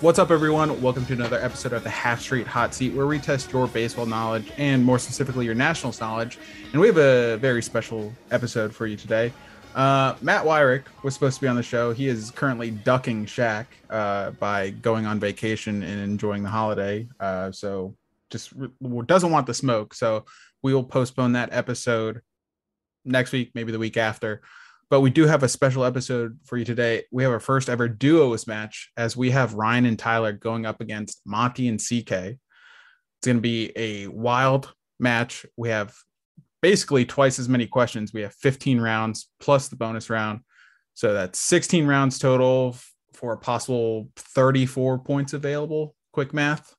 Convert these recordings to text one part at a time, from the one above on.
What's up, everyone? Welcome to another episode of the Half Street Hot Seat, where we test your baseball knowledge and more specifically your Nationals knowledge. And we have a very special episode for you today. Uh, Matt Weyrich was supposed to be on the show. He is currently ducking Shaq uh, by going on vacation and enjoying the holiday. Uh, so just re- doesn't want the smoke. So we will postpone that episode next week, maybe the week after. But we do have a special episode for you today. We have our first ever duos match as we have Ryan and Tyler going up against Monty and CK. It's going to be a wild match. We have basically twice as many questions. We have 15 rounds plus the bonus round. So that's 16 rounds total for a possible 34 points available. Quick math.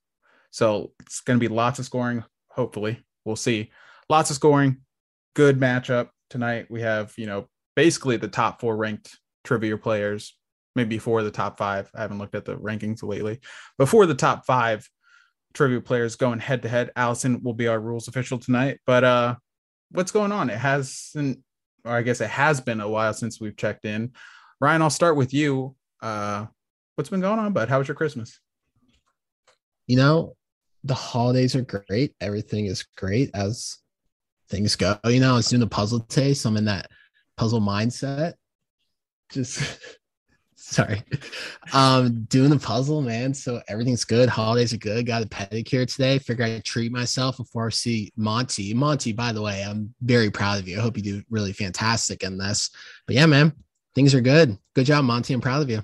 So it's going to be lots of scoring. Hopefully, we'll see. Lots of scoring. Good matchup tonight. We have, you know, basically the top four ranked trivia players, maybe four of the top five. I haven't looked at the rankings lately. Before the top five trivia players going head to head, Allison will be our rules official tonight. But uh what's going on? It hasn't, or I guess it has been a while since we've checked in. Ryan, I'll start with you. Uh what's been going on, bud? How was your Christmas? You know, the holidays are great. Everything is great as things go. You know, I was doing the puzzle today, so I'm in that puzzle mindset. Just sorry. Um, doing the puzzle, man. So everything's good. Holidays are good. Got a pedicure today. Figure I'd treat myself before I see Monty. Monty, by the way, I'm very proud of you. I hope you do really fantastic in this. But yeah, man, things are good. Good job, Monty. I'm proud of you.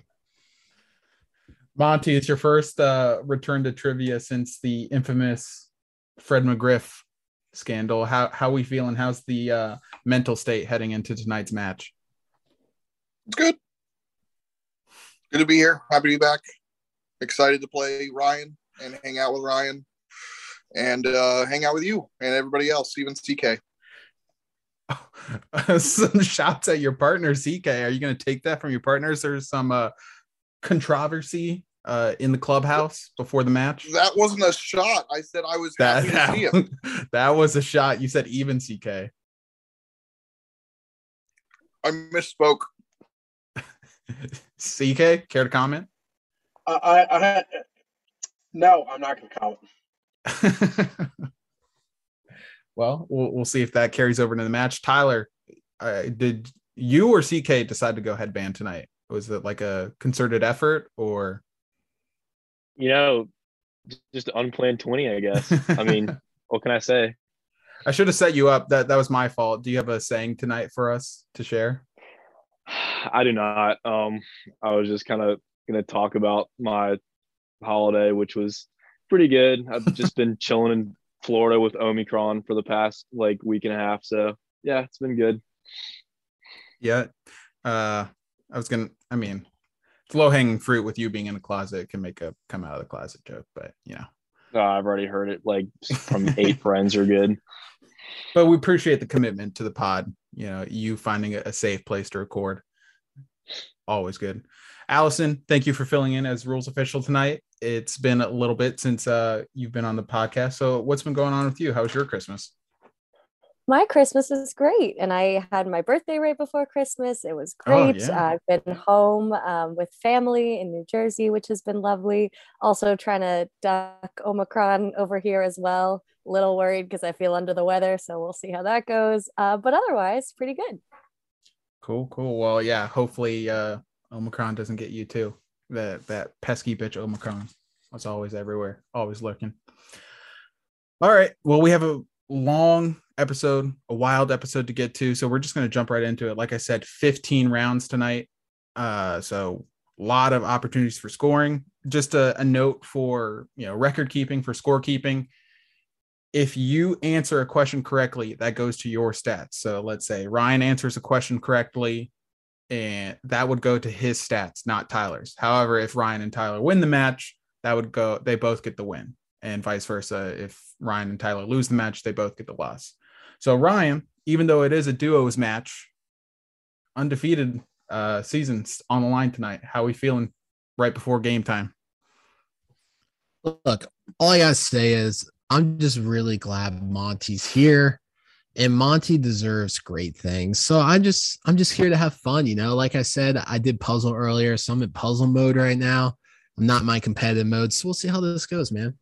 Monty, it's your first uh, return to trivia since the infamous Fred McGriff scandal. How how we feeling? How's the uh, mental state heading into tonight's match? It's good. Good to be here. Happy to be back. Excited to play Ryan and hang out with Ryan and uh, hang out with you and everybody else, even CK. some shots at your partner, CK. Are you going to take that from your partners? There's some uh, controversy uh, in the clubhouse before the match. That wasn't a shot. I said I was That happy to see him. that, that was a shot. You said even CK. I misspoke. CK, care to comment? I, I, I no, I'm not going to comment. well, well, we'll see if that carries over into the match. Tyler, uh, did you or CK decide to go headband tonight? Was it like a concerted effort or? You know, just unplanned 20, I guess. I mean, what can I say? I should have set you up. That that was my fault. Do you have a saying tonight for us to share? I do not. Um, I was just kind of going to talk about my holiday, which was pretty good. I've just been chilling in Florida with Omicron for the past like week and a half. So yeah, it's been good. Yeah. Uh, I was gonna. I mean, low hanging fruit with you being in a closet. Can make a come out of the closet joke, but you know. I've already heard it like from eight friends are good. But we appreciate the commitment to the pod. You know, you finding a, a safe place to record. Always good. Allison, thank you for filling in as rules official tonight. It's been a little bit since uh, you've been on the podcast. So, what's been going on with you? How was your Christmas? My Christmas was great. And I had my birthday right before Christmas. It was Oh, great. yeah. I've been home um, with family in New Jersey, which has been lovely. Also, trying to duck Omicron over here as well. A little worried because I feel under the weather. So we'll see how that goes. Uh, but otherwise, pretty good. Cool, cool. Well, yeah. Hopefully, uh, Omicron doesn't get you too. That that pesky bitch Omicron. It's always everywhere, always lurking. All right. Well, we have a long episode, a wild episode to get to. So we're just going to jump right into it. Like I said, 15 rounds tonight. Uh, so a lot of opportunities for scoring. Just a, a note for you know record keeping for scorekeeping. If you answer a question correctly, that goes to your stats. So let's say Ryan answers a question correctly, and that would go to his stats, not Tyler's. However, if Ryan and Tyler win the match, that would go, they both get the win, and vice versa. If Ryan and Tyler lose the match, they both get the loss. So, Ryan, even though it is a duos match, undefeated uh, seasons on the line tonight. How are we feeling right before game time? Look, all I gotta say is I'm just really glad Monty's here, and Monty deserves great things. So I'm just I'm just here to have fun, you know. Like I said, I did puzzle earlier, so I'm in puzzle mode right now. I'm not my competitive mode, so we'll see how this goes, man.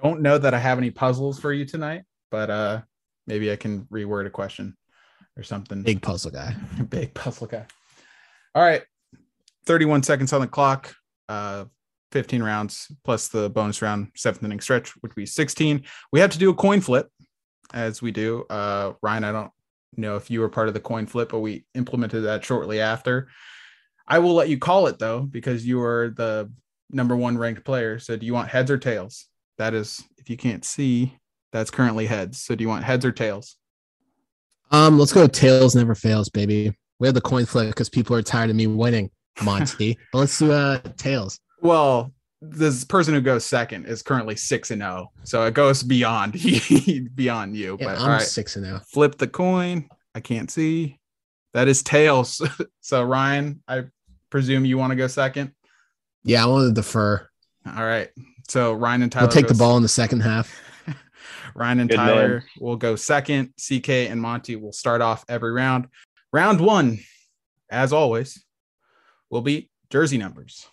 Don't know that I have any puzzles for you tonight, but uh maybe I can reword a question or something. Big puzzle guy. Big puzzle guy. All right. 31 seconds on the clock. Uh 15 rounds plus the bonus round, seventh inning stretch, which would be 16. We have to do a coin flip as we do. Uh Ryan, I don't know if you were part of the coin flip, but we implemented that shortly after. I will let you call it though, because you are the number one ranked player. So do you want heads or tails? That is, if you can't see, that's currently heads. So do you want heads or tails? Um, let's go. Tails never fails, baby. We have the coin flip because people are tired of me winning, Monty. but let's do uh tails. Well, this person who goes second is currently six and zero, so it goes beyond beyond you. Yeah, but I'm all right, six and zero. flip the coin. I can't see. That is tails. so Ryan, I presume you want to go second. Yeah, I want to defer. All right. So Ryan and Tyler We'll take the ball in the second half. Ryan and Good man. Tyler will go second. CK and Monty will start off every round. Round one, as always, will be jersey numbers.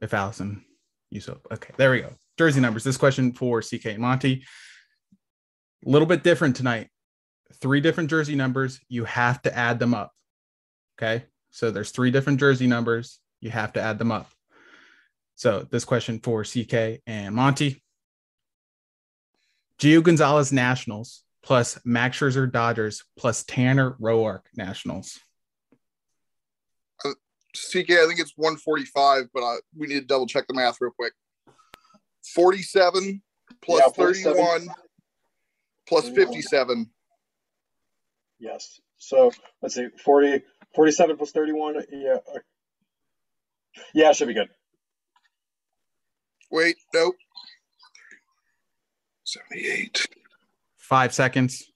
If Allison, you so okay, there we go. Jersey numbers. This question for CK and Monty. A little bit different tonight. Three different jersey numbers. You have to add them up. Okay. So there's three different jersey numbers. You have to add them up. So this question for CK and Monty. Gio Gonzalez Nationals plus Max Scherzer Dodgers plus Tanner Roark Nationals. CK, I think it's 145, but I, we need to double check the math real quick. 47 plus Yeah, 47. 31 plus 57. Yes. So let's see, 40, 47 plus 31. Yeah. uh, Yeah, should be good. Wait, nope. 78. Five seconds.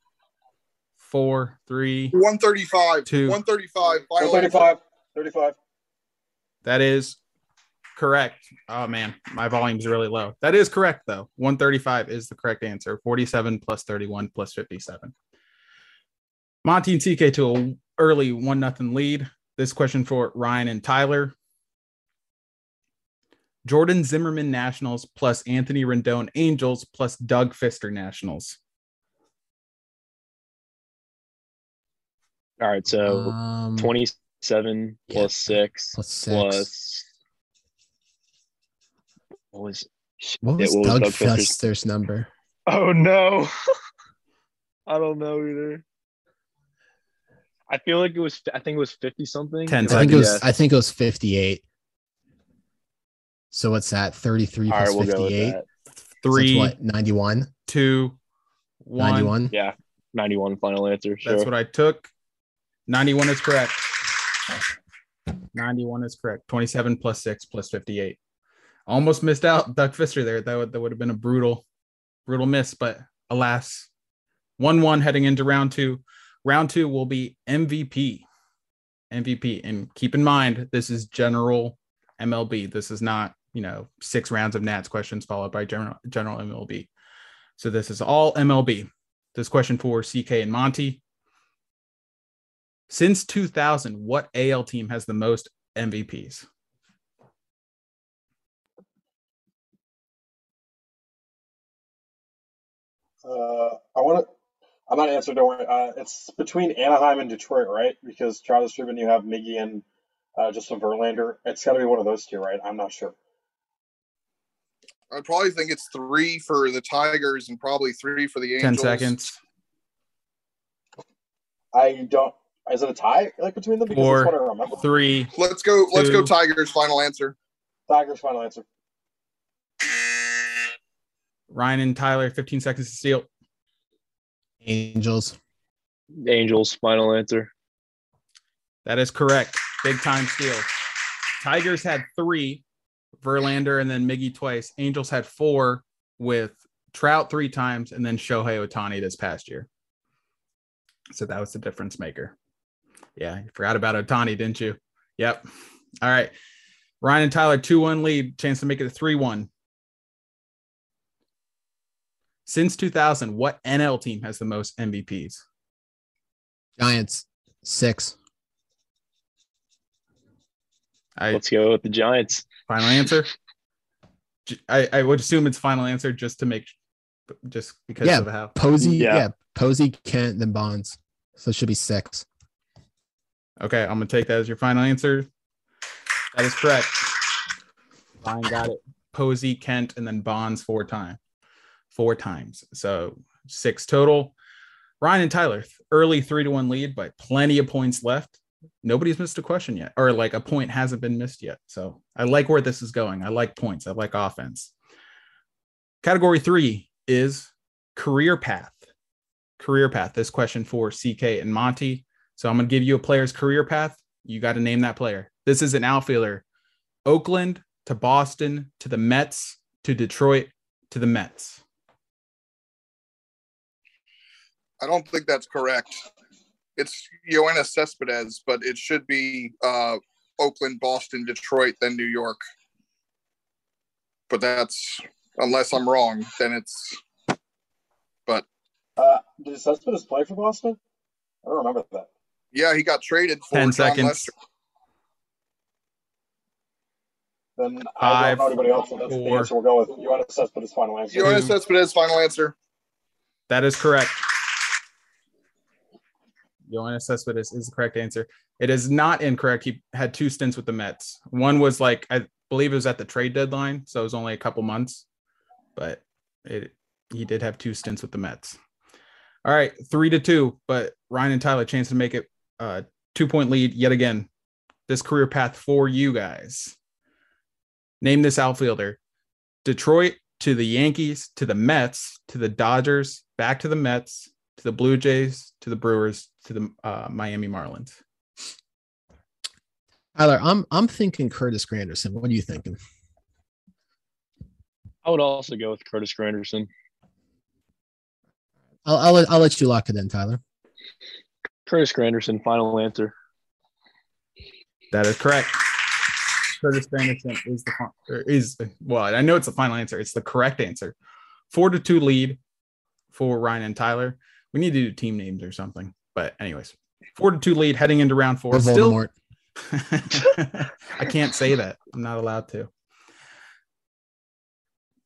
Four, three. 135. Two. 135. Final answer. 35. 35. That is correct. Oh man, my volume's really low. That is correct though. 135 is the correct answer. 47 plus 31 plus 57. Monty and CK to a early one nothing lead. This question for Ryan and Tyler. Jordan Zimmermann Nationals plus Anthony Rendon Angels plus Doug Fister Nationals. All right, so Um, 27 yeah. plus six plus six. plus what was what yeah, was what was Doug Doug Fister's- Fester's number? Oh no. I don't know either. I feel like it was I think it was 50 something. Ten I think it was. guess. I think it was 58. So what's that? 33 All plus right, we'll 58. that. Three, what? 91. two, one. 91. Yeah. 91 final answer. Sure. That's what I took. 91 is correct. 91 is correct. 27 plus 6 plus 58. Almost missed out Doug Fister there. That would, that would have been a brutal, brutal miss, but alas, 1 1 heading into round two. Round two will be MVP. MVP. And keep in mind, this is general MLB. This is not, you know, six rounds of Nats questions followed by general, general MLB. So this is all MLB. This question for CK and Monty. Since 2000, what AL team has the most MVPs? Uh, I want to. I'm not answering. Don't worry. Uh, it's between Anaheim and Detroit, right? Because Travis Rubin, you have Miggy and uh, Justin Verlander. It's got to be one of those two, right? I'm not sure. I probably think it's three for the Tigers and probably three for the Angels. Ten seconds. I don't. Is it a tie like between them? Because Four, that's what I remember. Three. Let's go. Let's go. Tigers. Final answer. Tigers final answer. Ryan and Tyler, 15 seconds to steal. Angels. Angels. Final answer. That is correct. Big time steal. Tigers had three, Verlander and then Miggy twice. Angels had four with Trout three times and then Shohei Ohtani this past year. So that was the difference maker. Yeah, you forgot about Ohtani, didn't you? Yep. All right. Ryan and Tyler, 2 1 lead, chance to make it a 3 1. Since 2000, what NL team has the most MVPs? Giants. Six. I Let's go with the Giants. Final answer. I would assume it's final answer just to make, just because Yeah. of how. Posey. Yeah. Yeah. Posey, Kent, then Bonds. So it should be six. Okay, I'm gonna take that as your final answer. That is correct. Ryan got it. Posey, Kent, and then Bonds four times. Four times. So six total. Ryan and Tyler, early three to one lead, but plenty of points left. Nobody's missed a question yet, or like a point hasn't been missed yet. So I like where this is going. I like points. I like offense. Category three is career path. Career path. This question for CK and Monty. So I'm going to give you a player's career path. You got to name that player. This is an outfielder. Oakland to Boston to the Mets to Detroit to the Mets. I don't think that's correct. It's Yoenis Cespedes, but it should be uh, Oakland, Boston, Detroit, then New York. But that's unless I'm wrong, then it's But Uh, did Cespedes play for Boston? I don't remember that. yeah. He got traded for 10 Jon seconds. Lester. Then I Five, don't know anybody else. So that's the four. answer. We'll go with Yoenis Cespedes final answer. Yoenis Cespedes, final answer. That is correct. Yoenis Cespedes is the correct answer. It is not incorrect. He had two stints with the Mets. One was like I believe it was at the trade deadline, so it was only a couple months, but it he did have two stints with the Mets. All right, three to two, but Ryan and Tyler chance to make it uh two point lead yet again. This career path for you guys. Name this outfielder. Detroit to the Yankees, to the Mets, to the Dodgers, back to the Mets, to the Blue Jays, to the Brewers, to the uh, Miami Marlins. Tyler, I'm I'm thinking Curtis Granderson. What are you thinking? I would also go with Curtis Granderson. I'll I'll, let- I'll let you lock it in, Tyler. Curtis Granderson. Final answer. That is correct. Curtis Granderson is the fin- is well, I know it's the final answer. It's the correct answer. Four to two lead for Ryan and Tyler. We need to do team names or something. But anyways, four to two lead heading into round four. Still. I can't say that. I'm not allowed to.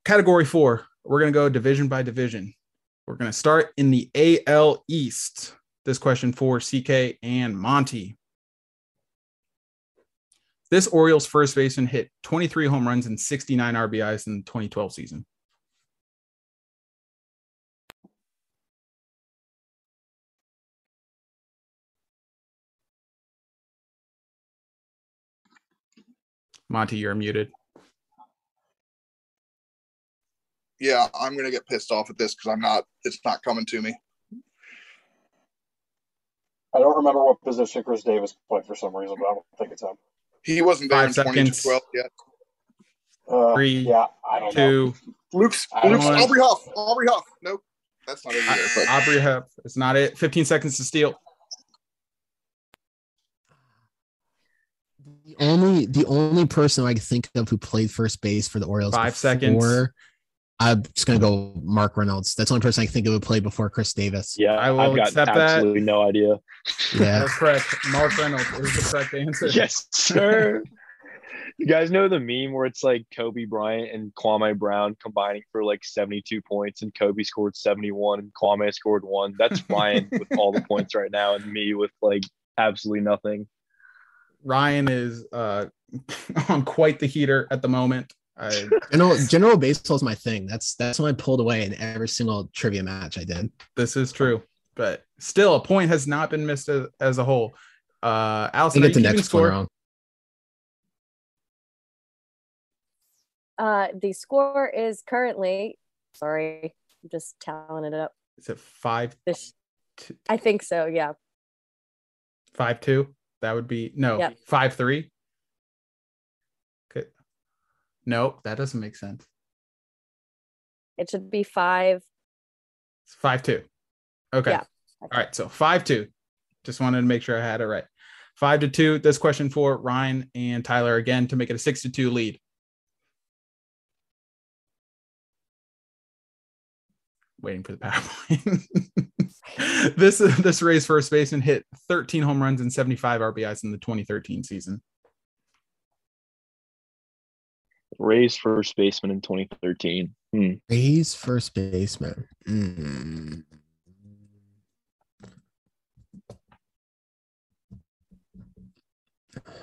Category four, we're going to go division by division. We're going to start in the AL East. This question for CK and Monty. This Orioles first baseman hit 23 home runs and 69 RBIs in the 2012 season. Monty, you're muted. Yeah, I'm gonna get pissed off at this because I'm not. It's not coming to me. I don't remember what position Chris Davis played for some reason, but I don't think it's him. He wasn't there Five in seconds. 2012 yet. Uh, Three, yeah, I don't know. Two, Luke's, I don't Luke's. Aubrey Huff. Aubrey Huff. Nope, that's not it either. But Aubrey Huff. It's not it. 15 seconds to steal. The only the only person I can think of who played first base for the Orioles Five seconds. before- I'm just gonna go Mark Reynolds. That's the only person I can think of who played before Chris Davis. Yeah, I will I've got accept that. absolutely no idea. Yeah. That's correct. Mark Reynolds is the correct answer. yes, sir. you guys know the meme where it's like Kobe Bryant and Kwame Brown combining for like 72 points, and Kobe scored 71 and Kwame scored one. That's Ryan with all the points right now, and me with like absolutely nothing. Ryan is uh, on quite the heater at the moment. I, General general baseball is my thing. That's that's when I pulled away in every single trivia match I did. this is true, but still, a point has not been missed as, as a whole. Uh, I Allison, get are the you keeping next one score? wrong. Uh, the score is currently, sorry, I'm just tallying it up. Is it five, This, t- I think so. Yeah. five, two? That would be no Yep. five, three. Okay. No, that doesn't make sense. It should be five. It's five, two. Okay. Yeah. All right. So five, two. Just wanted to make sure I had it right. Five to two. This question for Ryan and Tyler again to make it a six to two lead. Waiting for the PowerPoint. this this Rays first baseman hit 13 home runs and 75 RBIs in the 2013 season. Rays first baseman in 2013. Hmm. Rays first baseman. Mm.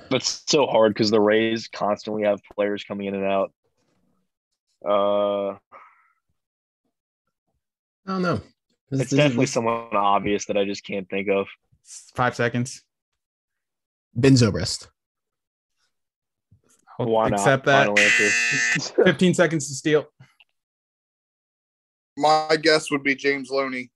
That's so hard because the Rays constantly have players coming in and out. Uh, I don't know. This- it's this- definitely this- someone obvious that I just can't think of. Five seconds. Ben Zobrist. I'll Why not? accept that. Final answer. 15 seconds to steal. My guess would be James Loney,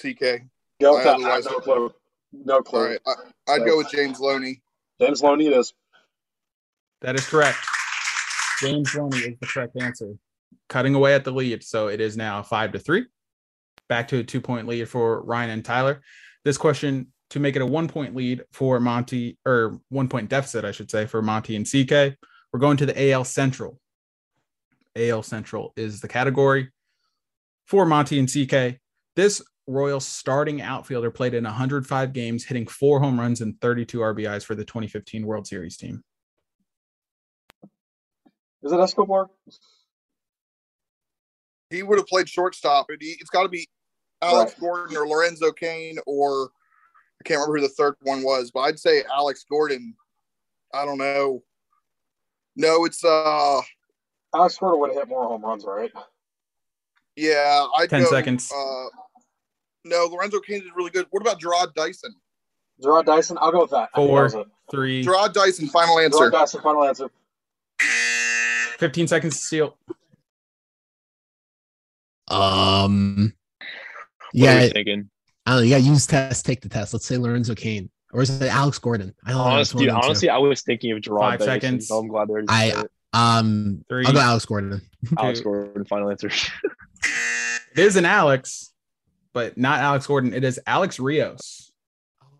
CK. Go I. I otherwise- no clue. No clue. All right, I, I'd go with James Loney. James Loney it is. That is correct. James Loney is the correct answer. Cutting away at the lead. So it is now five to three. Back to a two point lead for Ryan and Tyler. This question to make it a one point lead for Monty, or one point deficit, I should say, for Monty and CK. We're going to the AL Central. AL Central is the category for Monty and CK. This Royal starting outfielder played in 105 games, hitting four home runs and 32 RBIs for the 2015 World Series team. Is it Escobar? He would have played shortstop. It, it's got to be Alex Right. Gordon or Lorenzo Cain or I can't remember who the third one was, but I'd say Alex Gordon. I don't know. No, it's uh Alex Gordon would have hit more home runs, right? yeah. I'd 10 go, seconds. Uh, no, Lorenzo Cain did really good. What about Jarrod Dyson? Jarrod Dyson. I'll go with that. I think that Four. Three, Jarrod Dyson, final answer. Jarrod Dyson. Final answer. 15 seconds to steal. Um, What are yeah, we thinking? I don't know. You got to use test, take the test. Let's say Lorenzo Cain, or is it Alex Gordon? I don't know. It's Honest, one dude, of them two. honestly, I was thinking of Jarrod Five Dyson, seconds. So I'm glad they already I- said um, Three. I'll go Alex Gordon. Alex two. Gordon, final answer. It is an Alex, but not Alex Gordon. It is Alex Rios.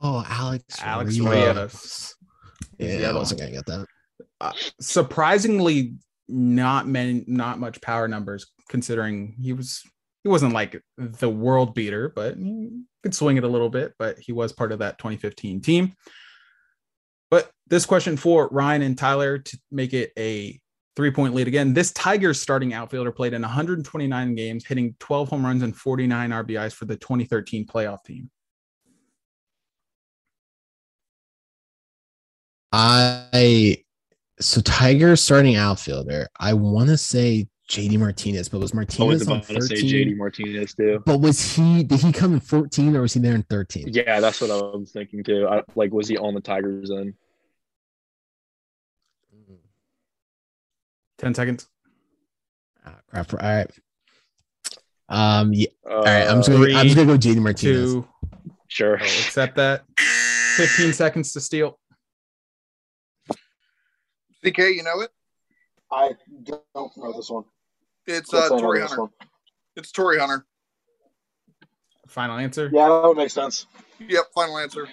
Oh, Alex. Alex Rios. Rios. the Yeah, I wasn't gonna get that. Surprisingly, not many, not much power numbers considering he was he wasn't like the world beater, but he could swing it a little bit. But he was part of that 2015 team. But this question for Ryan and Tyler to make it a three point lead again. This Tigers starting outfielder played in 129 games, hitting 12 home runs and 49 RBIs for the 2013 playoff team. I so Tiger starting outfielder. I want to say JD Martinez, but was Martinez. I was Martinez on about to say JD Martinez too. But was he? Did he come in 14 or was he there in 13? Yeah, that's what I was thinking too. I, like, was he on the Tigers then? 10 seconds. Ah, crap. All right. Um. Yeah. Uh, All right. I'm just gonna. I'm just gonna go JD Martinez. Two. sure. I'll accept that. 15 seconds to steal. CK, you know it? I don't know this one. It's Let's uh, say I know Torii Hunter. one. It's Torii Hunter. Final answer. Yeah, that would make sense. Yep, final answer.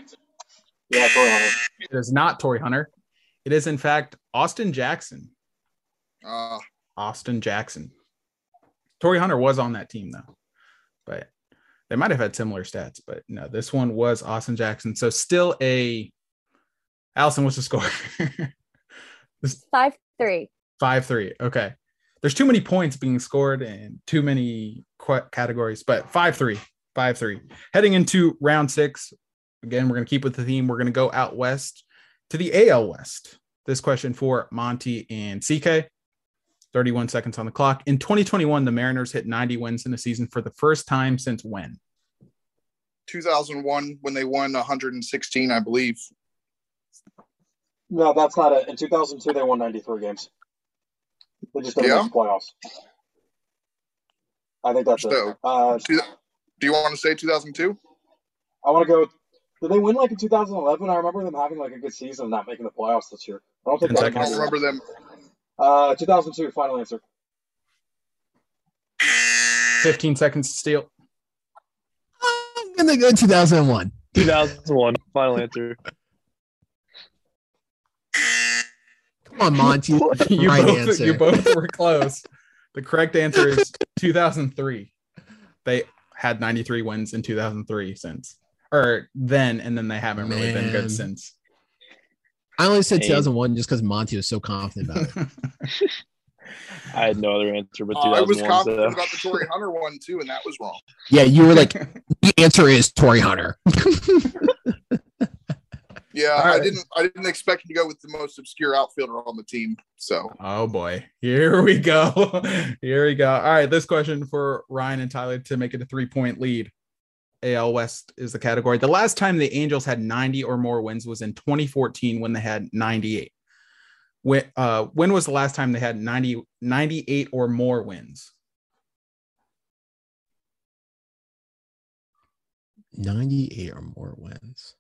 Yeah, Torii Hunter. It is not Torii Hunter. It is, in fact, Austin Jackson. Uh, Austin Jackson. Torii Hunter was on that team, though. But they might have had similar stats. But no, this one was Austin Jackson. So still a. Allison, what's the score? Five three. Five three. Okay. There's too many points being scored and too many qu- categories, but five three. Five three. Heading into round six. Again, we're going to keep with the theme. We're going to go out west to the AL West. This question for Monty and CK. 31 seconds on the clock. In 2021, the Mariners hit 90 wins in a season for the first time since when? 2001 when they won 116, I believe. No, that's not it. In 2002, they won 93 games. They just didn't Yeah? make the playoffs. I think that's it. Uh, do you want to say 2002? I want to go. Did they win like in 2011? I remember them having like a good season and not making the playoffs this year. I don't think Ten I don't remember them. Uh, 2002. Final answer. 15 seconds to steal. I'm gonna go 2001. 2001. Final answer. Come on, Monty. you, right both, answer. you both were close. The correct answer is 2003. They had 93 wins in 2003 since, or then, and then they haven't really been good since. I only said Hey. 2001 just because Monty was so confident about it. I had no other answer but uh, I was 2001. confident so- about the Torii Hunter one too, and that was wrong. Yeah, you were like, the answer is Torii Hunter. Yeah, All I didn't. I didn't expect him to go with the most obscure outfielder on the team. So oh boy, here we go. Here we go. All right, this question for Ryan and Tyler to make it a three point lead. AL West is the category. The last time the Angels had 90 or more wins was in 2014 when they had 98. When, uh, when was the last time they had 90, 98 or more wins? 98 or more wins.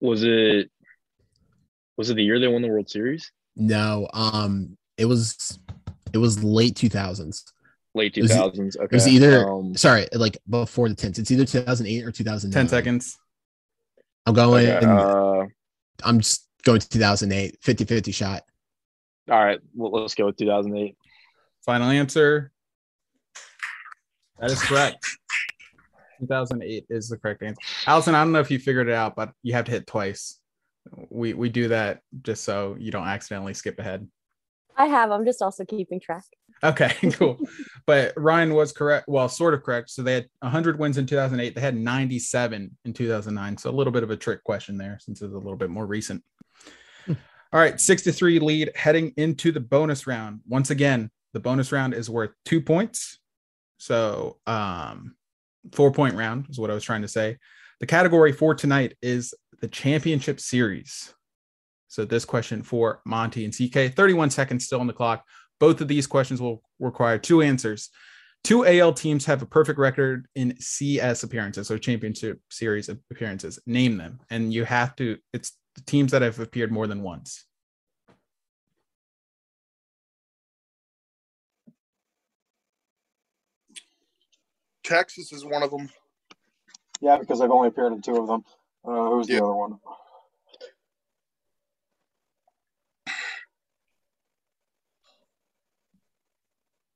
Was it was it the year they won the World Series? No, um, it was it was late 2000s. Late It was- 2000s. Okay. It was either Um, sorry, like before the tens. It's either 2008 or 2009. 10 seconds. I'm going. okay, uh, I'm just going to 2008. 50-50 shot. all right. Well, let's go with 2008. Final answer. That is correct. 2008 is the correct answer. Allison, I don't know if you figured it out, but you have to hit twice. We we do that just so you don't accidentally skip ahead. I have. I'm just also keeping track. Okay, cool. but Ryan was correct. Well, sort of correct. So they had 100 wins in 2008. They had 97 in 2009. So a little bit of a trick question there since it's a little bit more recent. All right, six to three lead heading into the bonus round. Once again, the bonus round is worth two points. So, um, four point round is what I was trying to say. The category for tonight is the championship series. So, this question for Monty and CK, 31 seconds still on the clock. Both of these questions will require two answers. Two AL teams have a perfect record in CS appearances, so championship series appearances. Name them. And you have to, it's the teams that have appeared more than once. Texas is one of them. Yeah, because I've only appeared in two of them. Uh, who's Yeah. the other one?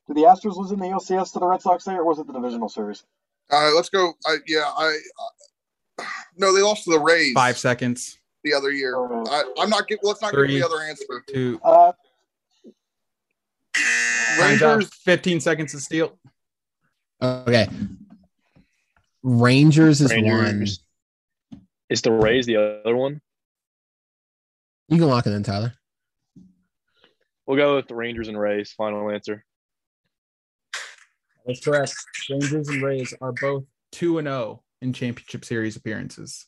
Did the Astros lose in the LCS to the Red Sox there, or was it the divisional series? Uh, let's go. I, yeah, I. Uh, no, they lost to the Rays Five seconds, the other year. Uh, I, I'm not. Give, let's not Three. give the other answer. two, Uh, time's out. Rangers. 15 seconds to steal. Okay. Rangers is one. Is the Rays the other one? You can lock it in, Tyler. We'll go with the Rangers and Rays. Final answer. That's correct. Rangers and Rays are both 2 and 0 in championship series appearances.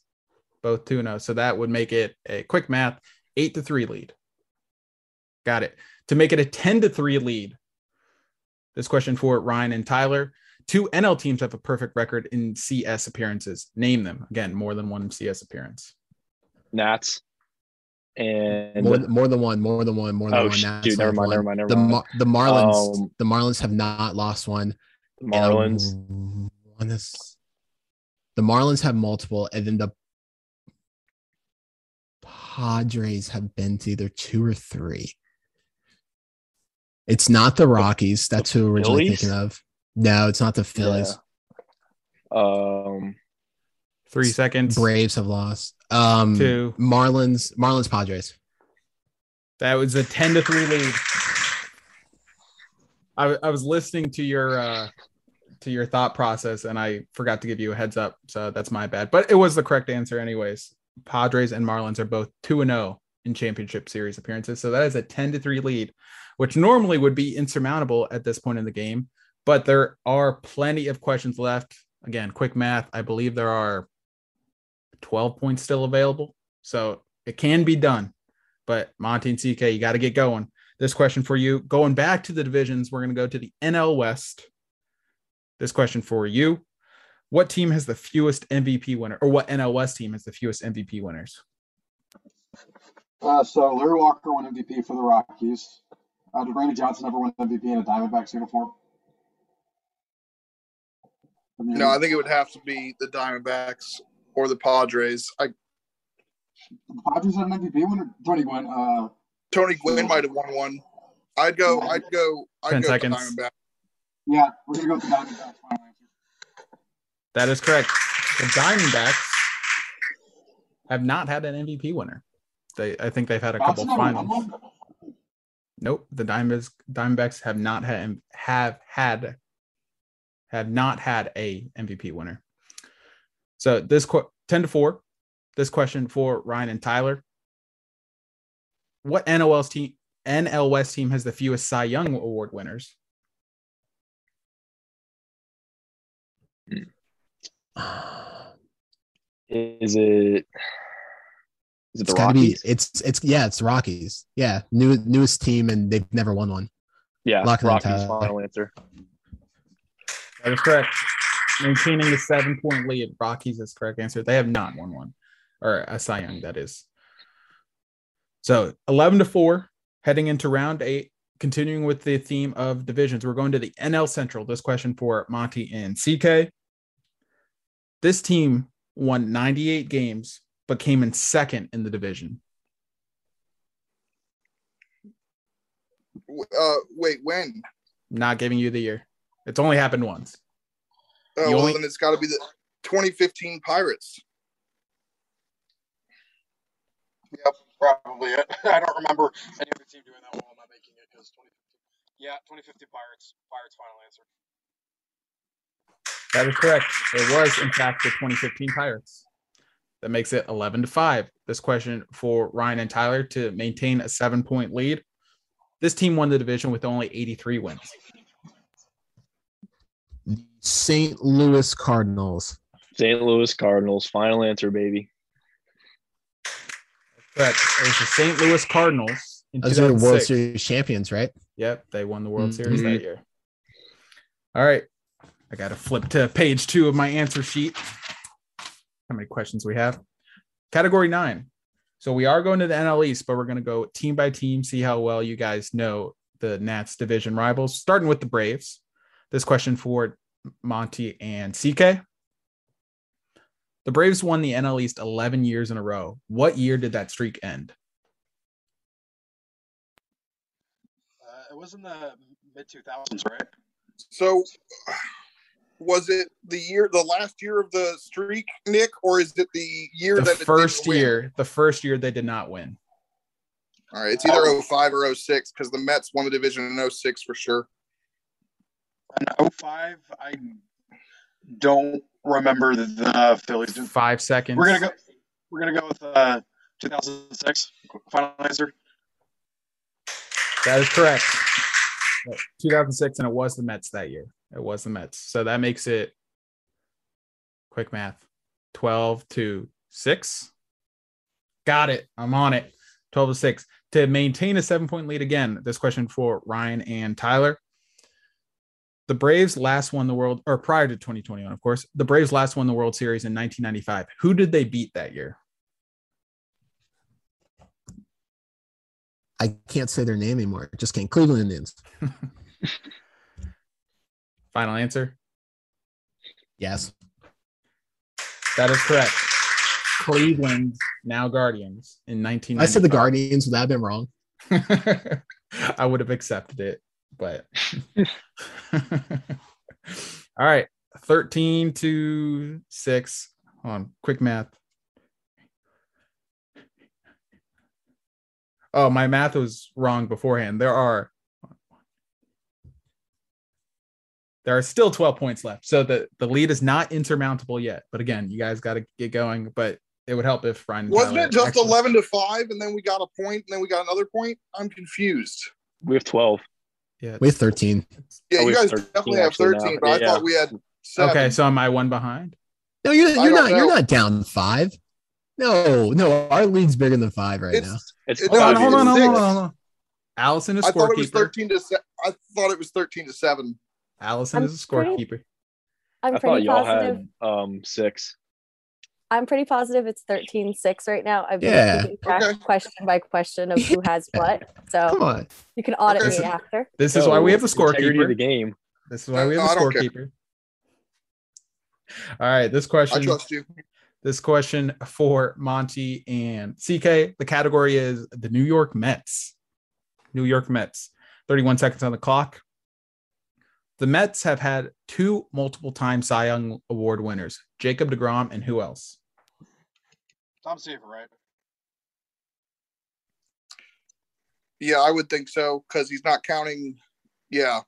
Both 2 and 0. So that would make it a quick math 8 to 3 lead. Got it. To make it a 10 to 3 lead. This question for Ryan and Tyler. Two NL teams have a perfect record in CS appearances. Name them. Again, more than one CS appearance. Nats. And More, more than one, more than one, more than Oh, one. shoot, Nats never mind, one. never mind, never the, mind. The Marlins, Um, the Marlins have not lost one. the Marlins. And one is- the Marlins have multiple, and then the Padres have been to either two or three. It's not the Rockies. That's who we're originally Phillies? thinking of. No, it's not the Phillies. Um, Three seconds. Braves have lost. Um, Two. Marlins, Marlins, Padres. That was a 10 to 3 lead. I, I was listening to your uh to your thought process and I forgot to give you a heads up. So that's my bad. But it was the correct answer anyways. Padres and Marlins are both 2 and 0 in championship series appearances. So that is a 10 to 3 lead, which normally would be insurmountable at this point in the game. But there are plenty of questions left. Again, quick math. I believe there are 12 points still available. So it can be done. But Monty and CK, you got to get going. This question for you going back to the divisions, we're going to go to the NL West. This question for you What team has the fewest MVP winner, or what NL West team has the fewest MVP winners? Uh, so Larry Walker won MVP for the Rockies. Uh, did Randy Johnson ever win MVP in a Diamondbacks uniform? I mean, No, I think it would have to be the Diamondbacks or the Padres. I the Padres had an MVP winner. Tony Gwynn. Uh, Tony Gwynn might have won one. I'd go. I'd go. I'd 10 go seconds. The Diamondbacks. yeah, we're gonna go with the Diamondbacks. Final. That is correct. The Diamondbacks have not had an MVP winner. They, I think they've had a couple Johnson finals. Nope, the Diamondbacks Diamondbacks have not had have had have not had a MVP winner. So this qu- ten to four. This question for Ryan and Tyler. What NOL's team NL West team has the fewest Cy Young Award winners? Is it? Is it It's the got to be. It's it's yeah. It's Rockies. Yeah, new newest team, and they've never won one. yeah, Lock it in, Rockies. Final answer. That is correct. Maintaining the seven point lead. Rockies is correct answer. They have not won one, or a Cy Young, that is. So 11 to 4, heading into round eight, continuing with the theme of divisions. We're going to the NL Central. This question for Monty and CK. This team won 98 games, but came in second in the division. Uh, wait, when? Not giving you the year. It's only happened once. Oh, you well, only- then it's got to be the 2015 Pirates. Yep, probably it. I don't remember any other team doing that well. I'm not making it because 2015. Yeah, 2015 Pirates. Pirates final answer. That is correct. It was, in fact, the 2015 Pirates. That makes it 11 to 5. This question for Ryan and Tyler to maintain a seven point lead. This team won the division with only 83 wins. St. Louis Cardinals. St. Louis Cardinals. Final answer, baby. Correct. It was the St. Louis Cardinals in Those are the World Series champions, right? Yep, they won the World Mhm. Series that year. All right. I got to flip to page two of my answer sheet. How many questions we have? Category nine. So we are going to the NL East, but we're going to go team by team, see how well you guys know the Nats division rivals, starting with the Braves. This question for Monty and CK. The Braves won the NL East 11 years in a row. What year did that streak end? Uh, it was in the mid 2000s, right? So, was it the year, the last year of the streak, Nick, or is it the year The that it didn't first win? year, the first year they did not win. All right, it's either 05 or 06 because the Mets won the division in 06 for sure. In 05, I don't remember the, the Phillies. Five seconds. We're gonna go. We're gonna go with uh, 2006. Final answer. That is correct. 2006, and it was the Mets that year. It was the Mets. So that makes it quick math 12 to 6. Got it. I'm on it. 12 to 6. To maintain a seven point lead again, this question for Ryan and Tyler. The Braves last won the world, or prior to 2021, of course, the Braves last won the World Series in 1995. Who did they beat that year? I can't say their name anymore. Just can't. Cleveland Indians. Final answer. Yes. That is correct. Cleveland, now Guardians, in 1995. I said the Guardians. Would that have been wrong? I would have accepted it, but all right. 13 to 6. Hold on, quick math. Oh, my math was wrong beforehand. There are there are still 12 points left. So the, the lead is not insurmountable yet. But again, you guys got to get going. But it would help if Ryan. Wasn't Tyler it just actually- eleven to five, and then we got a point, and then we got another point? I'm confused. We have twelve. Yeah. We have 13. Yeah, Oh, you guys 13 definitely have actually now. thirteen, but I thought we had seven. Okay, so am I one behind? No, you're, you're don't not. You're not down five. No, no, our lead's bigger than five right now. it's, It's It- Hold on, hold on, hold on, hold on. Allison is I thought it was thirteen to. Se- I thought it was thirteen to seven. Allison I'm is a pretty- scorekeeper. I'm I thought pretty y'all positive. had um six. I'm pretty positive it's 13-6 right now. I've been Yeah. keeping track Okay. question by question of who has what. Come So on. you can audit Okay. me after. This is why we have the Integrity of the scorekeeper. game. This is why we have I the don't care. scorekeeper. All right, this I question. trust you. This question for Monty and CK. The category is the New York Mets. New York Mets. 31 seconds on the clock. The Mets have had two multiple time Cy Young Award winners, Jacob DeGrom and who else? Tom Seaver, right? Yeah, I would think so because he's not counting. Yeah,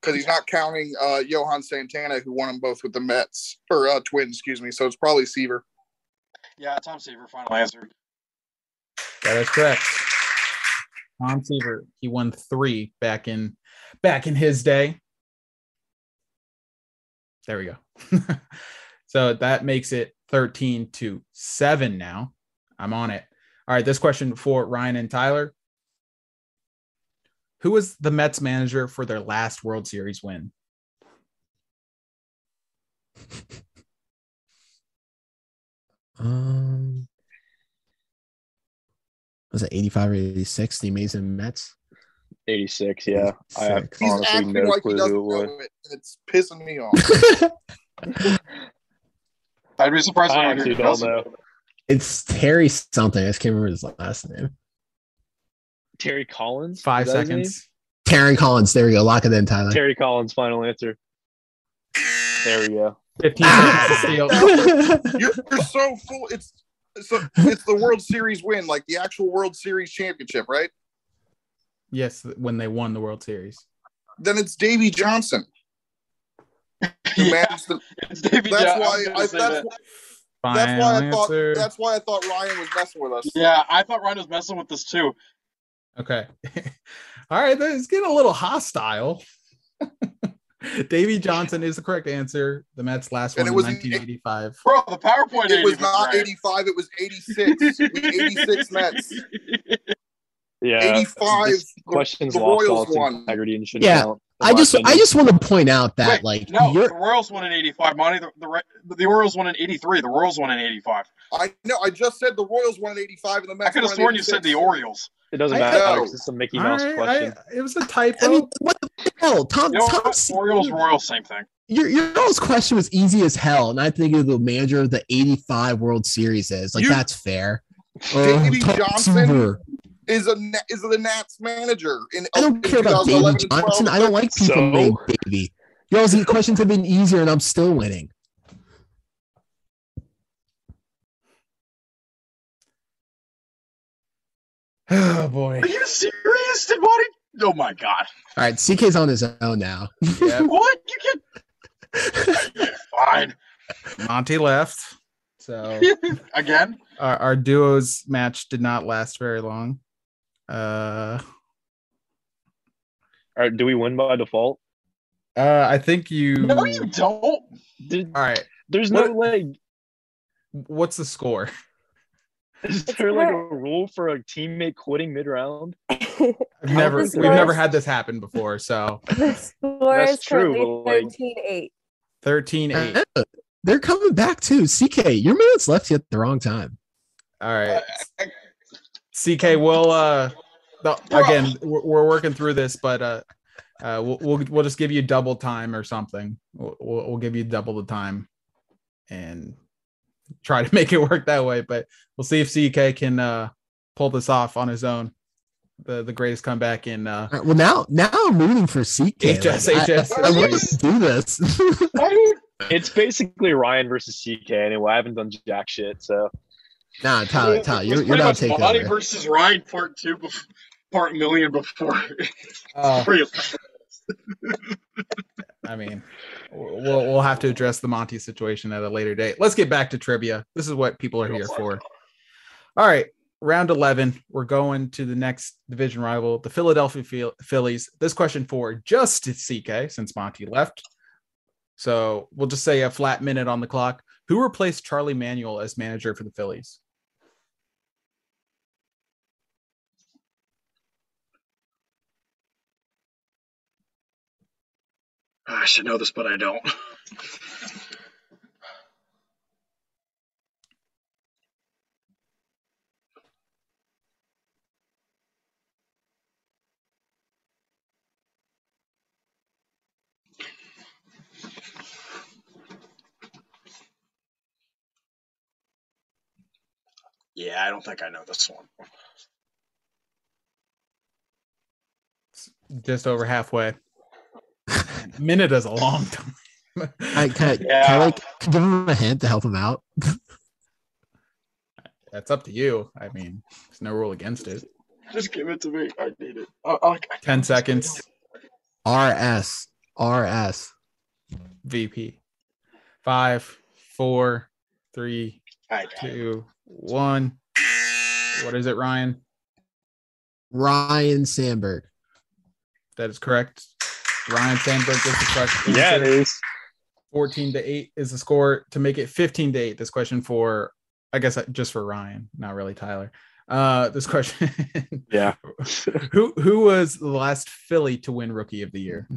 because he's not counting uh, Johan Santana, who won them both with the Mets or uh, Twins, excuse me. So it's probably Seaver. Yeah, Tom Seaver. Final answer. That is correct. Tom Seaver, he won three back in back in his day. There we go. so that makes it 13 to 7 now. I'm on it. All right, this question for Ryan and Tyler. Who was the Mets manager for their last World Series win? Um, was it 85 or 86? The Amazing Mets? Eighty six. Yeah, I have Six. He's honestly acting no like he clue doesn't who it know was. it. and It's pissing me off. I'd be surprised if I I actually don't know. it's Terry something. I just can't remember his last name. Terry Collins. Is Five that his seconds. Terry Collins. There we go. Lock it in, Tyler. Terry Collins. Final answer. There we go. 15 seconds to steal. You're, you're so full. It's so it's the World Series win, like the actual World Series championship, right? Yes, when they won the World Series. Then it's Davey Johnson who Yeah, managed the. Davey That's Johnson. why. I, that's, that. why- that's why I Final thought. answer. That's why I thought Ryan was messing with us. Yeah, I thought Ryan was messing with this too. Okay. All right. It's getting a little hostile. Davey Johnson is the correct answer. The Mets last And one it in was- 1985. Bro, the PowerPoint It was not right. 85. It was 86. We 86 Mets. Yeah. 85. This the- question's the lost Royals its won. integrity and shouldn't Yeah, count. I just I just want to point out that Wait, like no, you're the Royals won in '85. Monty, the, the the Orioles won in '83. The Royals won in '85. I know. I just said the Royals won in 85 and the Mets. I could have sworn you said the Orioles. It doesn't I matter. know. Alex. This is a Mickey Mouse right, question. I- it was a typo. I mean, what the hell? Tom, You know Tom what? Orioles, Royals, same thing. your your all's question was easy as hell, and I think of the manager of the '85 World Series is like You- that's fair. Davey uh, Tom Johnson? Seaver. Is a is the Nats manager in I don't in care about 2011 Davey Johnson. I don't like people So? named Davey. Y'all's questions have been easier, and I'm still winning. oh boy. Are you serious, Did Monty? Oh my god! All right, CK's on his own now. Yep. What? You can fine Monty left. So again. our, our duos match did not last very long. Uh, All right, do we win by default? uh I think you. No, you don't. Did, All right. there's no What- like. What's the score? Is there like a rule for a teammate quitting mid round? I've never. We've never had this happen before. So the score That's is true, currently 13-8. 13 8. Uh, They're coming back too. CK, your minutes left you at the wrong time. All right. CK, we'll uh no, again we're, we're working through this, but uh uh we'll, we'll we'll just give you double time or something. We'll, we'll we'll give you double the time and try to make it work that way. But we'll see if CK can uh pull this off on his own. The the greatest comeback in uh All right, well, now now I'm rooting for CK. HS, Like, I- HS. I, want to do this. It's basically Ryan versus CK anyway. I haven't done jack shit, so nah, Tyler, Tyler, It you're, you're not much taking Monty over. versus Ryan part two, bef- part million before. uh, I mean we'll we'll we'll have to address the Monty situation at a later date. Let's get back to trivia. This is what people are here for. All right, round 11. We're going to the next division rival, the Philadelphia Phil- Phillies. This question for just CK since Monty left. So we'll just say a flat minute on the clock. Who replaced Charlie Manuel as manager for the Phillies? I should know this, but I don't. Yeah, I don't think I know this one. Just over halfway. minute is a long time. I can, I, can I like give him a hint to help him out. That's up to you. I mean, there's no rule against it. Just give it to me. I need it. I, I, I 10 seconds. RS. RS. VP. Five, four, three, I got it. two, one. What is it, Ryan? Ryne Sandberg. That is correct. Ryne Sandberg gets the correct Yeah, it answer. is. 14 to 8 is the score to make it 15 to 8. This question for, I guess, uh, just for Ryan, not really Tyler. Uh, this question Yeah. who who was the last Philly to win Rookie of the Year?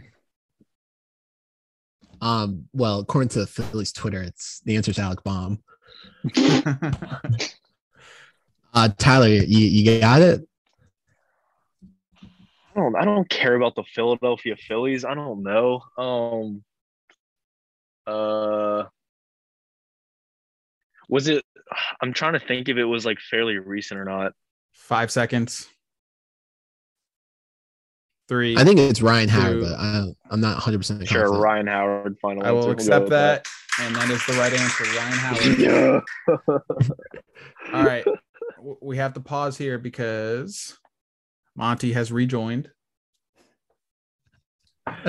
Um, well, according to Philly's Twitter, it's the answer is Alec Bohm. Uh Tyler, you, you got it? I don't I don't care about the Philadelphia Phillies. I don't know. Um uh was it I'm trying to think if it was like fairly recent or not. Five seconds. Three. I think it's Ryan Howard, but I, I'm not 100 percent Sure, Ryan Howard final I will answer. Accept with that, and that is the right answer. Ryan Howard. Yeah. All right. We have to pause here because Monty has rejoined.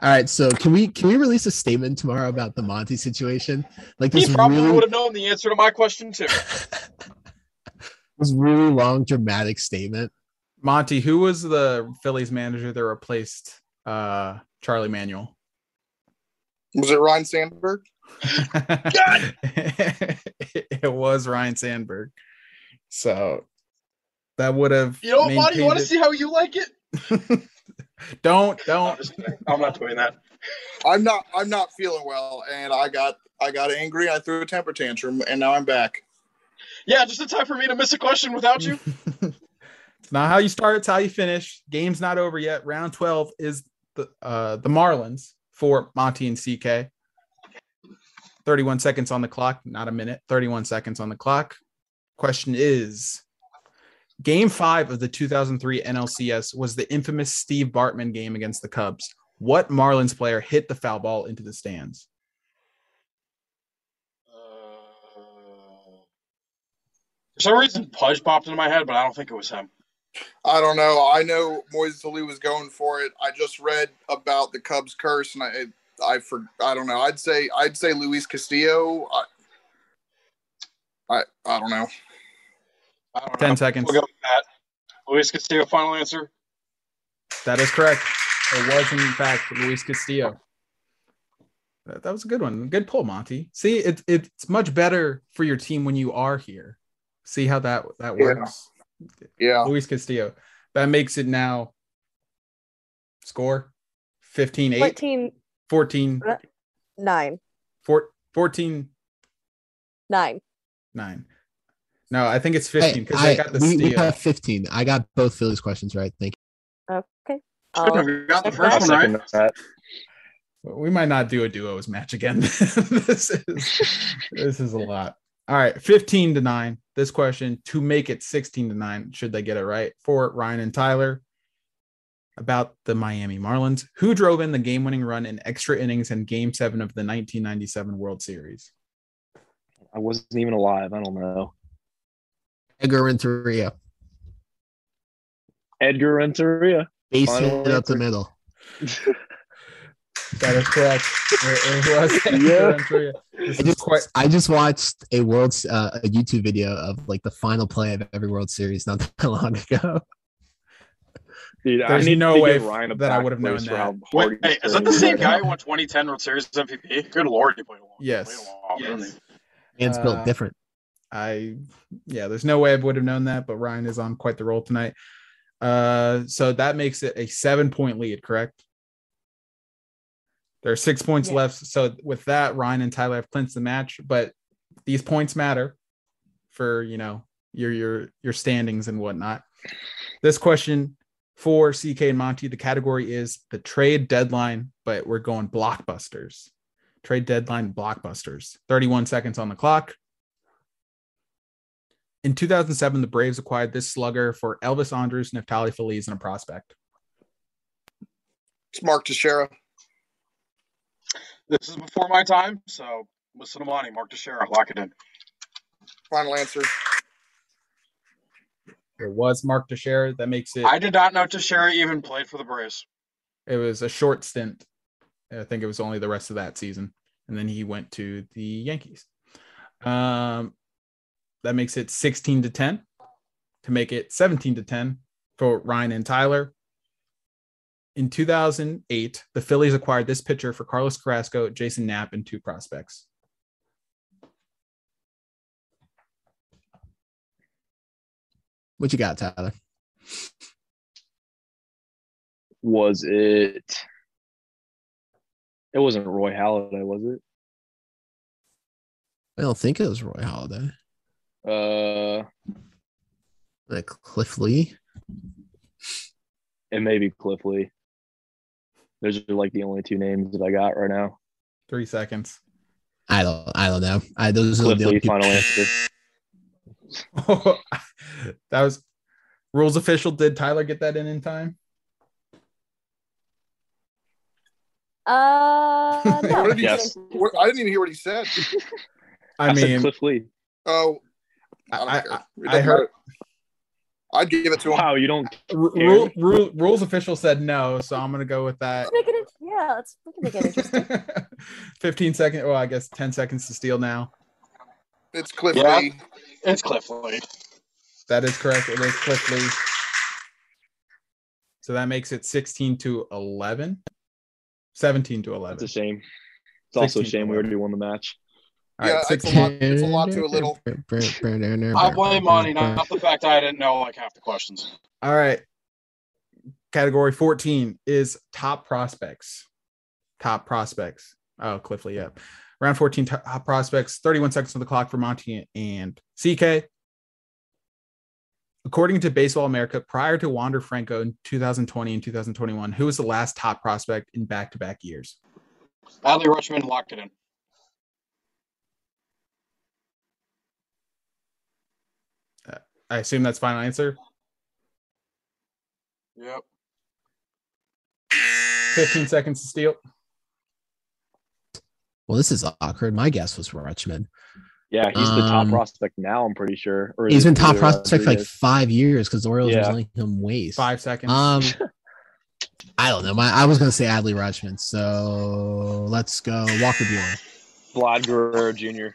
All right, so can we can we release a statement tomorrow about the Monty situation? Like He this probably really would have known the answer to my question too. this really long dramatic statement. Monty, who was the Phillies manager that replaced uh, Charlie Manuel? Was it Ryne Sandberg? it was Ryne Sandberg. So that would have. You know what, Monty? You want to see how you like it? it- don't I'm, don't. just kidding. I'm not doing that. I'm not. I'm not feeling well, and I got. I got angry. I threw a temper tantrum, and now I'm back. Yeah, just in time for me to miss a question without you. it's not how you start; it's how you finish. Game's not over yet. Round twelve is the uh, the Marlins for Monty and CK. Thirty-one seconds on the clock, not a minute. Thirty-one seconds on the clock. Question is: Game five of the 2003 NLCS was the infamous Steve Bartman game against the Cubs. What Marlins player hit the foul ball into the stands? Uh, for some reason, Pudge popped into my head, but I don't think it was him. I don't know. I know Moises Alou was going for it. I just read about the Cubs curse, and I, I for I don't know. I'd say I'd say Luis Castillo. I, I, I don't know. I don't know. 10 seconds. We'll go with that. Luis Castillo, final answer. That is correct. It was in fact Luis Castillo. That, that was a good one. Good pull, Monty. See, it, it's much better for your team when you are here. See how that that Yeah. works. Yeah, Luis Castillo. That makes it now score 15 8 14, 14 9, four- 14 9. 9. No, I think it's 15 because I, I, got the we, we steal. have 15. I got both Phillies questions right. Thank you. Okay. Shouldn't I'll- have got the first I'll that. one second right. that. we might not do a duos match again. this is this is a lot. All right, 15 to 9. This question to make it 16 to 9, should they get it right? For Ryan and Tyler about the Miami Marlins, who drove in the game-winning run in extra innings in game 7 of the 1997 World Series. I wasn't even alive. I don't know. You. Edgar Renteria. Edgar Renteria. Base Final hit up the middle. That is correct. It, it was Yeah. Renteria. I just, quite I just watched a world uh, a YouTube video of like the final play of every World Series not that long ago. Dude, I There's need no way Ryan a that I would have known that. Wait, hey, is that the same guy who won 2010 World Series MVP? Good lord, he played a long. Yes. played a long, didn't? Man's Uh, built different. I yeah, there's no way I would have known that, but Ryan is on quite the roll tonight. Uh so that makes it a seven point lead, correct? There are six points Yeah. left. So with that, Ryan and Tyler have clinched the match, but these points matter for you know your your your standings and whatnot. This question for CK and Monty, the category is the trade deadline, but we're going blockbusters. Trade deadline blockbusters. 31 seconds on the clock. In 2007, the Braves acquired this slugger for Elvis Andrus, Neftali Feliz, and a prospect. It's Mark Teixeira. This is before my time, so listen to Monty, Mark Teixeira, lock it in. Final answer. It was Mark Teixeira. That makes it. I did not know Teixeira even played for the Braves. It was a short stint. I think it was only the rest of that season, and then he went to the Yankees. Um, that makes it 16 to 10 to make it 17 to 10 for Ryan and Tyler. In 2008, the Phillies acquired this pitcher for Carlos Carrasco, Jason Knapp, and two prospects. What you got, Tyler? Was it? It wasn't Roy Halladay, was it? I don't think it was Roy Halladay. Uh, Like Cliff Lee. and maybe Cliff Lee. Those are like the only two names that I got right now. Three seconds. I don't. I don't know. I those are the Lee, people- final answer. that was rules official. Did Tyler get that in in time? Uh, no. What did he Yes. say? I didn't even hear what he said. I, I, said mean, Cliff Lee. Oh, I, don't I- care. I- It I doesn't heard- matter. I'd give it to him. Wow, you don't. r- rule, rule, rules official said no, so I'm gonna go with that. Let's make it. Yeah, let's we can make it interesting. 15 seconds. Well, I guess 10 seconds to steal now. It's Cliff Yeah. Lee. It's Cliff Lee. That is correct. It is Cliff Lee. So that makes it 16 to 11. 17 to 11. It's a shame. It's also a shame we already won the match. All Yeah, right, it's a lot. It's a lot to a little. I blame Monty, not the fact I didn't know like half the questions. All right. Category 14 is top prospects. Top prospects. Oh, Cliff Lee, yeah. Round 14 top prospects, 31 seconds on the clock for Monty and CK. According to Baseball America, prior to Wander Franco in 2020 and 2021, who was the last top prospect in back to back years? Adley Rutschman locked it in. I assume that's final answer. Yep. 15 seconds to steal. Well, this is awkward. My guess was Rutschman. Yeah, he's the top Um, prospect now. I'm pretty sure. Or is He's it been top prospect for like five years because the Orioles Yeah. was letting him waste. Five seconds. Um, I don't know. My I was gonna say Adley Rutschman. So let's go Walker Buehler. Vlad Guerrero Jr.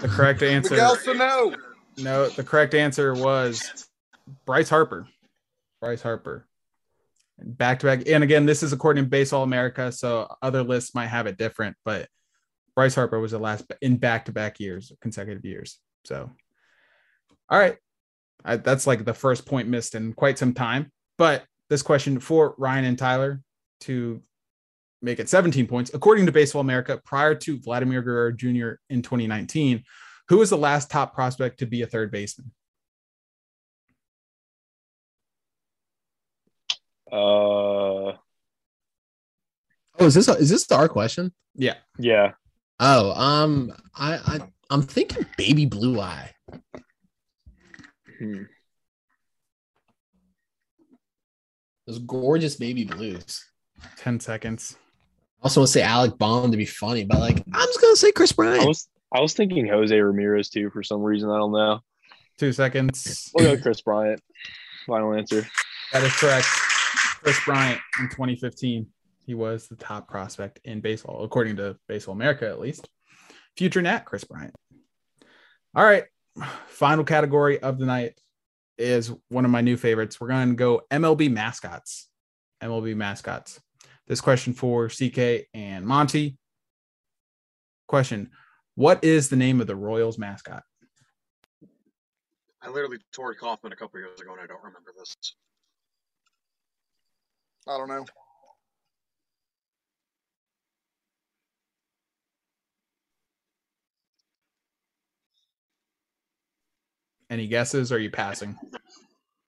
the correct answer. Miguel Sano. No, the correct answer was Bryce Harper. Bryce Harper. Back to back. And again, this is according to Baseball America, so other lists might have it different, but Bryce Harper was the last in back to back years, consecutive years. So, all right. I, that's like the first point missed in quite some time. But this question for Ryan and Tyler to make it 17 points. According to Baseball America, prior to Vladimir Guerrero Jr. in 2019, who was the last top prospect to be a third baseman? Uh, Oh, is this is this our question? Yeah. yeah. Oh, um, I, I I'm thinking Baby Blue Eye. Hmm. Those gorgeous baby blues. 10 seconds. I also want to say Alec Bohm to be funny, but like I'm just gonna say Kris I Bryant. was I was thinking Jose Ramirez too for some reason. I don't know. Two seconds. We'll go Kris Bryant. Final answer. That is correct. Kris Bryant in 2015. He was the top prospect in baseball, according to Baseball America, at least. Future Nat Kris Bryant. All right. Final category of the night is one of my new favorites. We're going to go MLB mascots. MLB mascots. This question for CK and Monty. Question What is the name of the Royals mascot? I literally tore Kauffman a couple years ago and I don't remember this. I don't know. Any guesses? Or are you passing?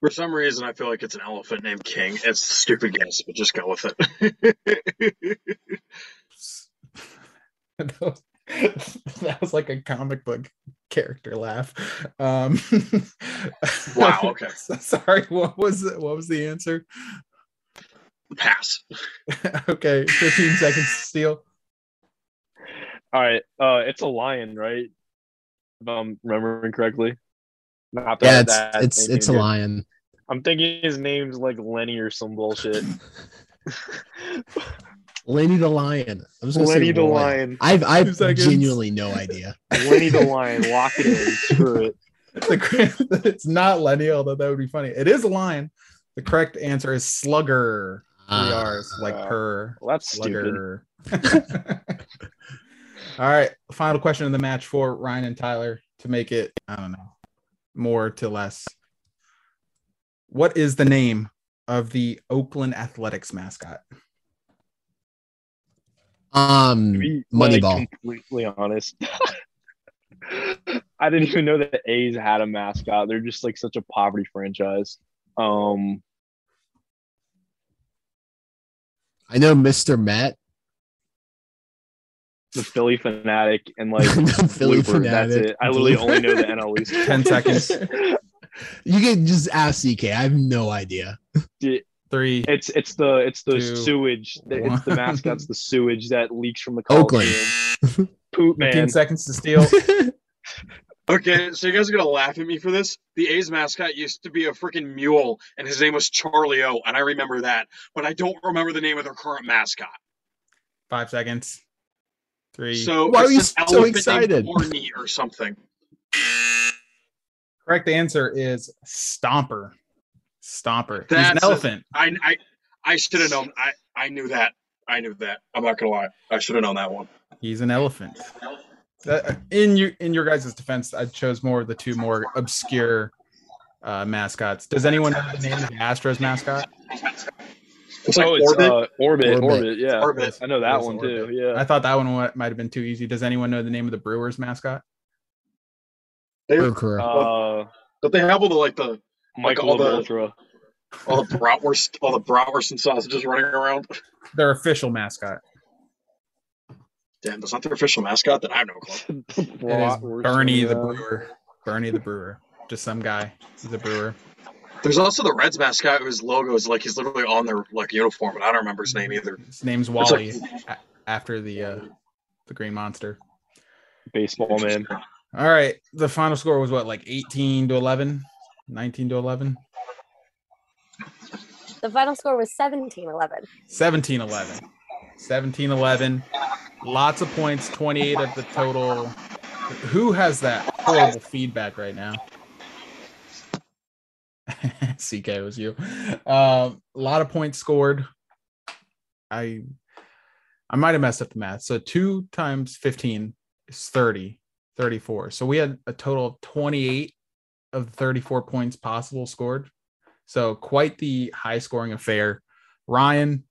For some reason, I feel like it's an elephant named King. It's a stupid guess, but just go with it. that, was, like a comic book character laugh. Um, Wow, okay. Sorry, what was it? What was the answer? Pass. okay, 15 seconds to steal. All right. Uh, it's a lion, right? If I'm remembering correctly. Not that Yeah, it's that it's it's a lion. I'm thinking his name's like Lenny or some bullshit. Lenny the lion. I'm just gonna say Lenny the lion. I've I've genuinely no idea. Lenny the lion. Lock it in. Screw it. The it's not Lenny, although that would be funny. It is a lion. The correct answer is Sluggerrr. Three Ah. R's, like Uh, per. Well, that's stupid. Sluggerrr. All right. Final question of the match for Ryan and Tyler to make it, I don't know, more to less. What is the name of the Oakland Athletics mascot? Um, To be, like, Moneyball. completely honest. I didn't even know that the A's had a mascot. They're just like such a poverty franchise. Um, I know Mr. Met. the Phillie Phanatic and like The Philly Blooper, That's Phanatic, it. I literally only know the NL East. 10 seconds. You can just ask CK. I have no idea. Three. It's it's the it's the Two, sewage. It's the one. mascot's the sewage that leaks from the Oakland. Coliseum. Poop 15 man. seconds to steal. Okay, so you guys are gonna laugh at me for this. The A's mascot used to be a freaking mule, and his name was Charlie O, and I remember that, but I don't remember the name of their current mascot. Five seconds. Three. So Why are you an so elephant excited? Orny or something. correct answer is Stomper. Stomper. He's an a- elephant. I I I should have known. I I knew that. I knew that. I'm not gonna lie. I should have known that one. He's an elephant. That- in your in your guys' defense, I chose more of the two more obscure uh, mascots. Does anyone know the name of the Astros mascot? It's like oh, it's Orbit. Uh, orbit, Orbit. orbit, yeah. Orbit. I know that one Orbit. too. Yeah. I thought that one might have been too easy. Does anyone know the name of the Brewers mascot? They, Urker. Uh, don't they have all the like the Michael all the- Ultra. all the bratwurst all the bratwurst and sausages running around? Their official mascot. Damn, that's not their official mascot. Then I have no clue. It is Bernie the Brewer. Bernie the Brewer. Just some guy. He's a brewer. There's also the Reds mascot whose logo is like he's literally on their like uniform, and I don't remember his name either. His name's It's like- Wally. a- after the uh, the Green Monster. Baseball man. All right. The final score was what, like 18 to 11? 19 to 11? The final score was 17 11. 17 11. 17 11. Lots of points, 28 of the total. Who has that horrible feedback right now? CK was you. Um, a lot of points scored. I I might have messed up the math. So two times 15 is 30, 34. So we had a total of 28 of the 34 points possible scored. So quite the high scoring affair. Ryan,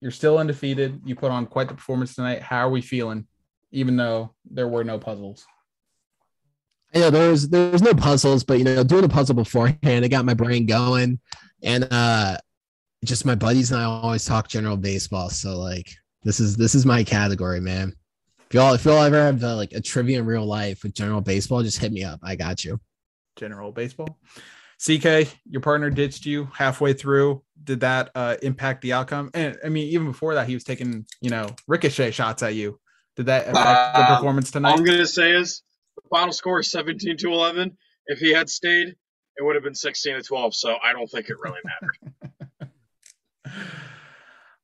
you're still undefeated. You put on quite the performance tonight. How are we feeling, even though there were no puzzles? I know there's there's no puzzles, but you know, doing a puzzle beforehand, it got my brain going. And uh just my buddies and I always talk general baseball. So like this is this is my category, man. If y'all if y'all ever have uh, like a trivia in real life with general baseball, just hit me up. I got you. General baseball. CK, your partner ditched you halfway through. Did that uh, impact the outcome? And I mean, even before that, he was taking, you know, ricochet shots at you. Did that affect the Um, performance All tonight? I'm gonna say is the final score is 17 to 11. If he had stayed, it would have been 16 to 12. So I don't think it really mattered.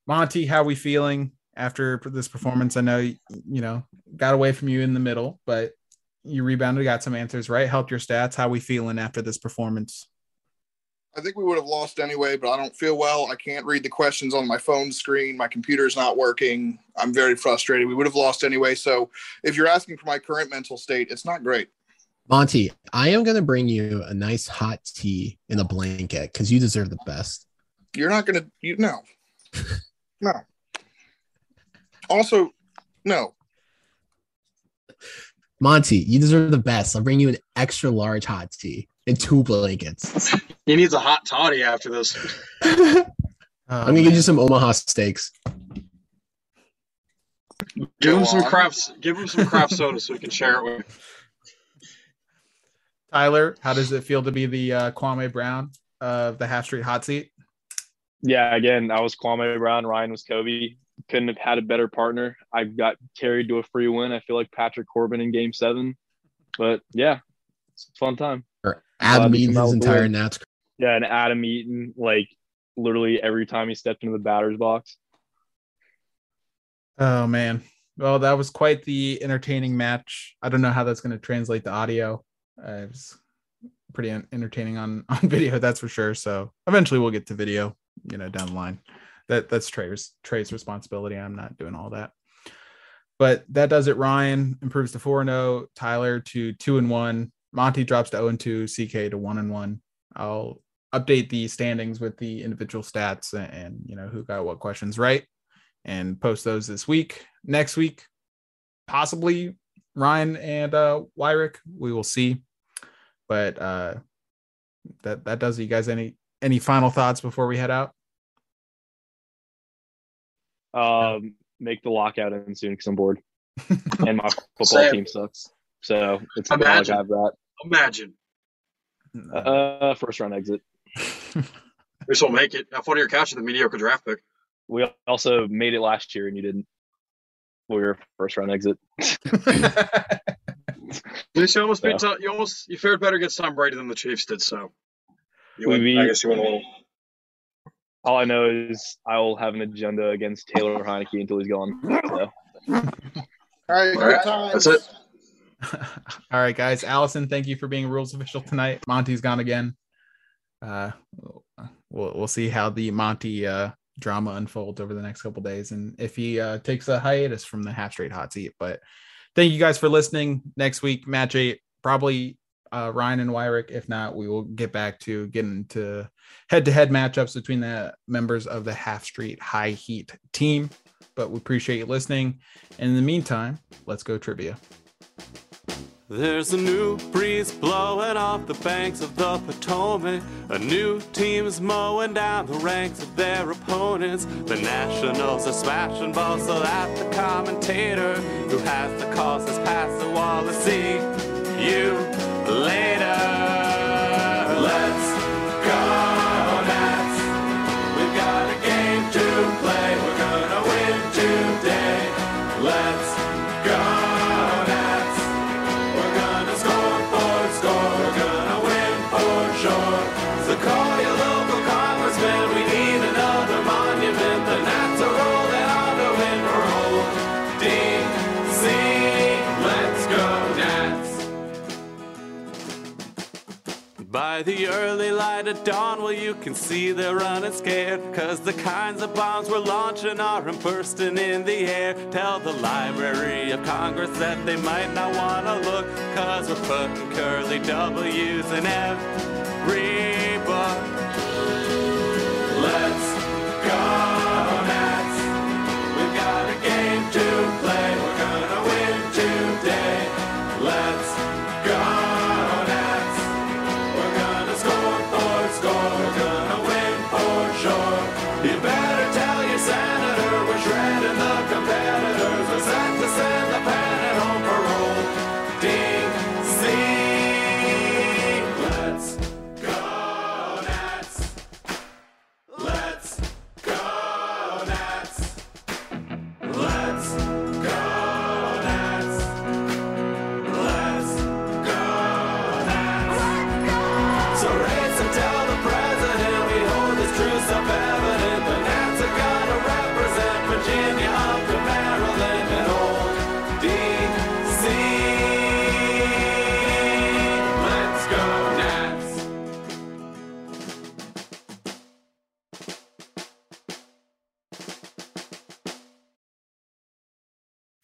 Monty, how are we feeling after this performance? I know you know got away from you in the middle, but you rebounded, got some answers right, helped your stats. How we feeling after this performance? I think we would have lost anyway, but I don't feel well. I can't read the questions on my phone screen. My computer's not working. I'm very frustrated. We would have lost anyway. So if you're asking for my current mental state, it's not great. Monty, I am going to bring you a nice hot tea in a blanket because you deserve the best. You're not going to, you no, no. Also, no. Monty, you deserve the best. I'll bring you an extra large hot tea and two blankets. He needs a hot toddy after this. I'm gonna give you some Omaha steaks. Give him some on. crafts. Give him some craft soda so we can share it with. Tyler, how does it feel to be the uh, Kwame Brown of the Half Street Hot Seat? Yeah, again, I was Kwame Brown. Ryan was Kobe. Couldn't have had a better partner. I got carried to a free win. I feel like Patrick Corbin in Game Seven, but yeah, it's a fun time. Or Adam Glad to Eaton come out his with a entire. Nats. Yeah, and Adam Eaton, like literally every time he stepped into the batter's box. Oh man. Well, that was quite the entertaining match. I don't know how that's going to translate to audio. Uh, it was pretty entertaining on on video, that's for sure. So eventually we'll get to video, you know, down the line. That that's Trey's Trey's responsibility. I'm not doing all that. But that does it. Ryan improves to 4 0, Tyler to 2 and 1, Monty drops to 0 and 2, CK to 1 and 1. I'll update the standings with the individual stats and, and you know who got what questions right and post those this week. Next week, possibly Ryan and uh Wyrick. We will see. But uh that that does it. You guys any any final thoughts before we head out? Um, make the lockout end soon because I'm bored and my football Same. team sucks. So it's not like Imagine. I have that. Imagine. Uh, first round exit. We still make it. Have fun on your couch with a mediocre draft pick. We also made it last year and you didn't. We were first round exit. At least you almost beat. You almost you fared better against Tom Brady than the Chiefs did. So you We went, beat- I guess you went a little. All I know is I will have an agenda against Taylor Heinicke until he's gone. So. All right, All good times. that's it. All right, guys. Allison, thank you for being rules official tonight. Monty's gone again. Uh, we'll we'll see how the Monty uh, drama unfolds over the next couple days, and if he uh, takes a hiatus from the half street hot seat. But thank you guys for listening. Next week, match eight, probably uh, Ryan and Wyrick. If not, we will get back to getting to head to head matchups between the members of the half street high heat team. But we appreciate you listening. And in the meantime, let's go trivia. There's a new breeze blowing off the banks of the Potomac. A new team's mowing down the ranks of their opponents. The Nationals are smashing balls so that the commentator who has the calls has passed the wall to see you later. By the early light of dawn, well, you can see they're running scared. Cause the kinds of bombs we're launching are bursting in the air. Tell the Library of Congress that they might not wanna look. Cause we're putting curly W's in every book.